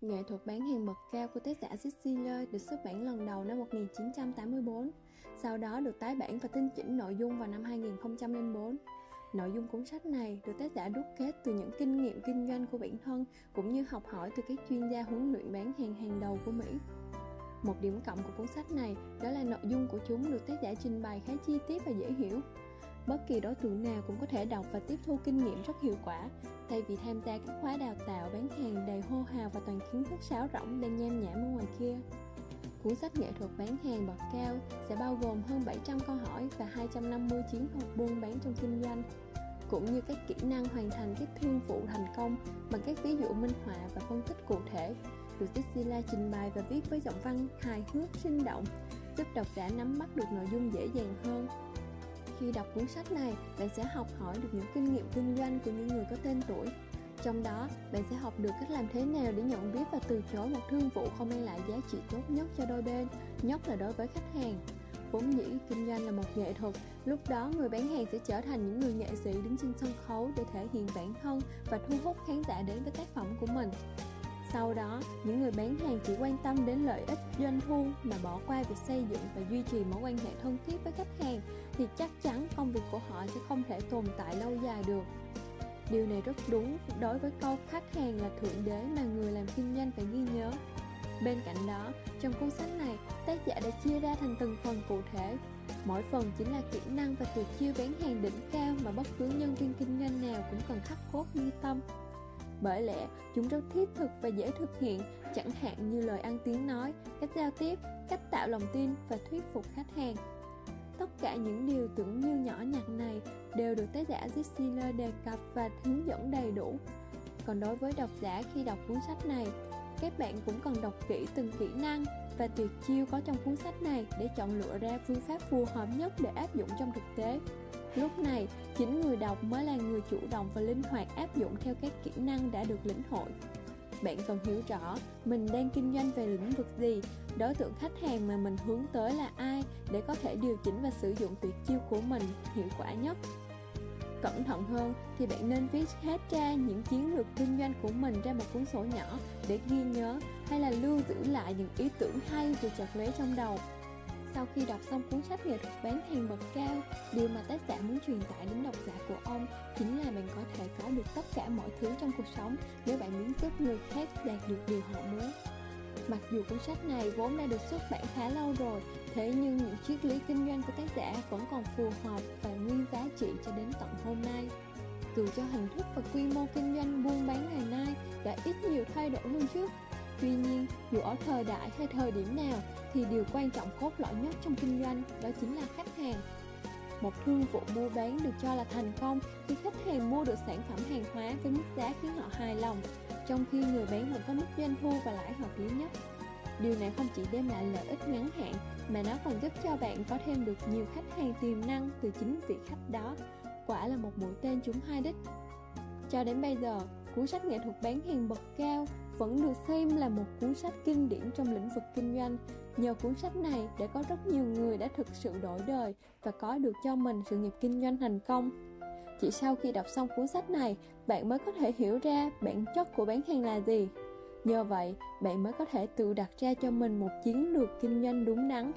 Nghệ thuật bán hàng bậc cao của tác giả Cecilia được xuất bản lần đầu năm 1984, sau đó được tái bản và tinh chỉnh nội dung vào năm 2004. Nội dung cuốn sách này được tác giả đúc kết từ những kinh nghiệm kinh doanh của bản thân cũng như học hỏi từ các chuyên gia huấn luyện bán hàng hàng đầu của Mỹ. Một điểm cộng của cuốn sách này đó là nội dung của chúng được tác giả trình bày khá chi tiết và dễ hiểu. Bất kỳ đối tượng nào cũng có thể đọc và tiếp thu kinh nghiệm rất hiệu quả, thay vì tham gia các khóa đào tạo bán hàng đầy hô hào và toàn kiến thức sáo rỗng đang nham nhảm ở ngoài kia. Cuốn sách nghệ thuật bán hàng bậc cao sẽ bao gồm hơn 700 câu hỏi và 250 chiến thuật buôn bán trong kinh doanh, cũng như các kỹ năng hoàn thành các thương vụ thành công bằng các ví dụ minh họa và phân tích cụ thể, được Tixila trình bày và viết với giọng văn hài hước sinh động, giúp độc giả nắm bắt được nội dung dễ dàng hơn. Khi đọc cuốn sách này, bạn sẽ học hỏi được những kinh nghiệm kinh doanh của những người có tên tuổi. Trong đó, bạn sẽ học được cách làm thế nào để nhận biết và từ chối một thương vụ không mang lại giá trị tốt nhất cho đôi bên, nhất là đối với khách hàng. Vốn dĩ, kinh doanh là một nghệ thuật, lúc đó người bán hàng sẽ trở thành những người nghệ sĩ đứng trên sân khấu để thể hiện bản thân và thu hút khán giả đến với tác phẩm của mình. Sau đó, những người bán hàng chỉ quan tâm đến lợi ích doanh thu mà bỏ qua việc xây dựng và duy trì mối quan hệ thân thiết với khách hàng thì chắc chắn công việc của họ sẽ không thể tồn tại lâu dài được. Điều này rất đúng đối với câu khách hàng là thượng đế mà người làm kinh doanh phải ghi nhớ. Bên cạnh đó, trong cuốn sách này, tác giả đã chia ra thành từng phần cụ thể. Mỗi phần chính là kỹ năng và tuyệt chiêu bán hàng đỉnh cao mà bất cứ nhân viên kinh doanh nào cũng cần khắc cốt ghi tâm. Bởi lẽ, chúng rất thiết thực và dễ thực hiện, chẳng hạn như lời ăn tiếng nói, cách giao tiếp, cách tạo lòng tin và thuyết phục khách hàng. Tất cả những điều tưởng như nhỏ nhặt này đều được tác giả Gisela đề cập và hướng dẫn đầy đủ. Còn đối với độc giả khi đọc cuốn sách này, các bạn cũng cần đọc kỹ từng kỹ năng và tuyệt chiêu có trong cuốn sách này để chọn lựa ra phương pháp phù hợp nhất để áp dụng trong thực tế. Lúc này, chính người đọc mới là người chủ động và linh hoạt áp dụng theo các kỹ năng đã được lĩnh hội. Bạn cần hiểu rõ mình đang kinh doanh về lĩnh vực gì, đối tượng khách hàng mà mình hướng tới là ai để có thể điều chỉnh và sử dụng tuyệt chiêu của mình hiệu quả nhất. Cẩn thận hơn thì bạn nên viết hết ra những chiến lược kinh doanh của mình ra một cuốn sổ nhỏ để ghi nhớ hay là lưu giữ lại những ý tưởng hay vừa chợt lóe trong đầu sau khi đọc xong cuốn sách nghệ thuật bán hàng bậc cao, điều mà tác giả muốn truyền tải đến độc giả của ông chính là bạn có thể có được tất cả mọi thứ trong cuộc sống nếu bạn muốn giúp người khác đạt được điều họ muốn. Mặc dù cuốn sách này vốn đã được xuất bản khá lâu rồi, thế nhưng những triết lý kinh doanh của tác giả vẫn còn phù hợp và nguyên giá trị cho đến tận hôm nay. Dù cho hình thức và quy mô kinh doanh buôn bán ngày nay đã ít nhiều thay đổi hơn trước, tuy nhiên dù ở thời đại hay thời điểm nào thì điều quan trọng cốt lõi nhất trong kinh doanh đó chính là khách hàng một thương vụ mua bán được cho là thành công khi khách hàng mua được sản phẩm hàng hóa với mức giá khiến họ hài lòng, trong khi người bán vẫn có mức doanh thu và lãi hợp lý nhất điều này không chỉ đem lại lợi ích ngắn hạn, mà nó còn giúp cho bạn có thêm được nhiều khách hàng tiềm năng từ chính vị khách đó quả là một mũi tên trúng hai đích cho đến bây giờ, cuốn sách nghệ thuật bán hàng bậc cao vẫn được xem là một cuốn sách kinh điển trong lĩnh vực kinh doanh. Nhờ cuốn sách này đã có rất nhiều người đã thực sự đổi đời và có được cho mình sự nghiệp kinh doanh thành công. Chỉ sau khi đọc xong cuốn sách này, bạn mới có thể hiểu ra bản chất của bán hàng là gì. Nhờ vậy, bạn mới có thể tự đặt ra cho mình một chiến lược kinh doanh đúng đắn.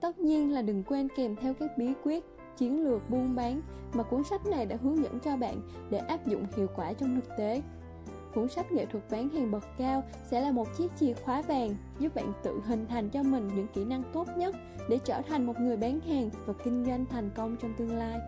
Tất nhiên là đừng quên kèm theo các bí quyết, chiến lược buôn bán mà cuốn sách này đã hướng dẫn cho bạn để áp dụng hiệu quả trong thực tế cuốn sách nghệ thuật bán hàng bậc cao sẽ là một chiếc chìa khóa vàng, giúp bạn tự hình thành cho mình những kỹ năng tốt nhất để trở thành một người bán hàng và kinh doanh thành công trong tương lai.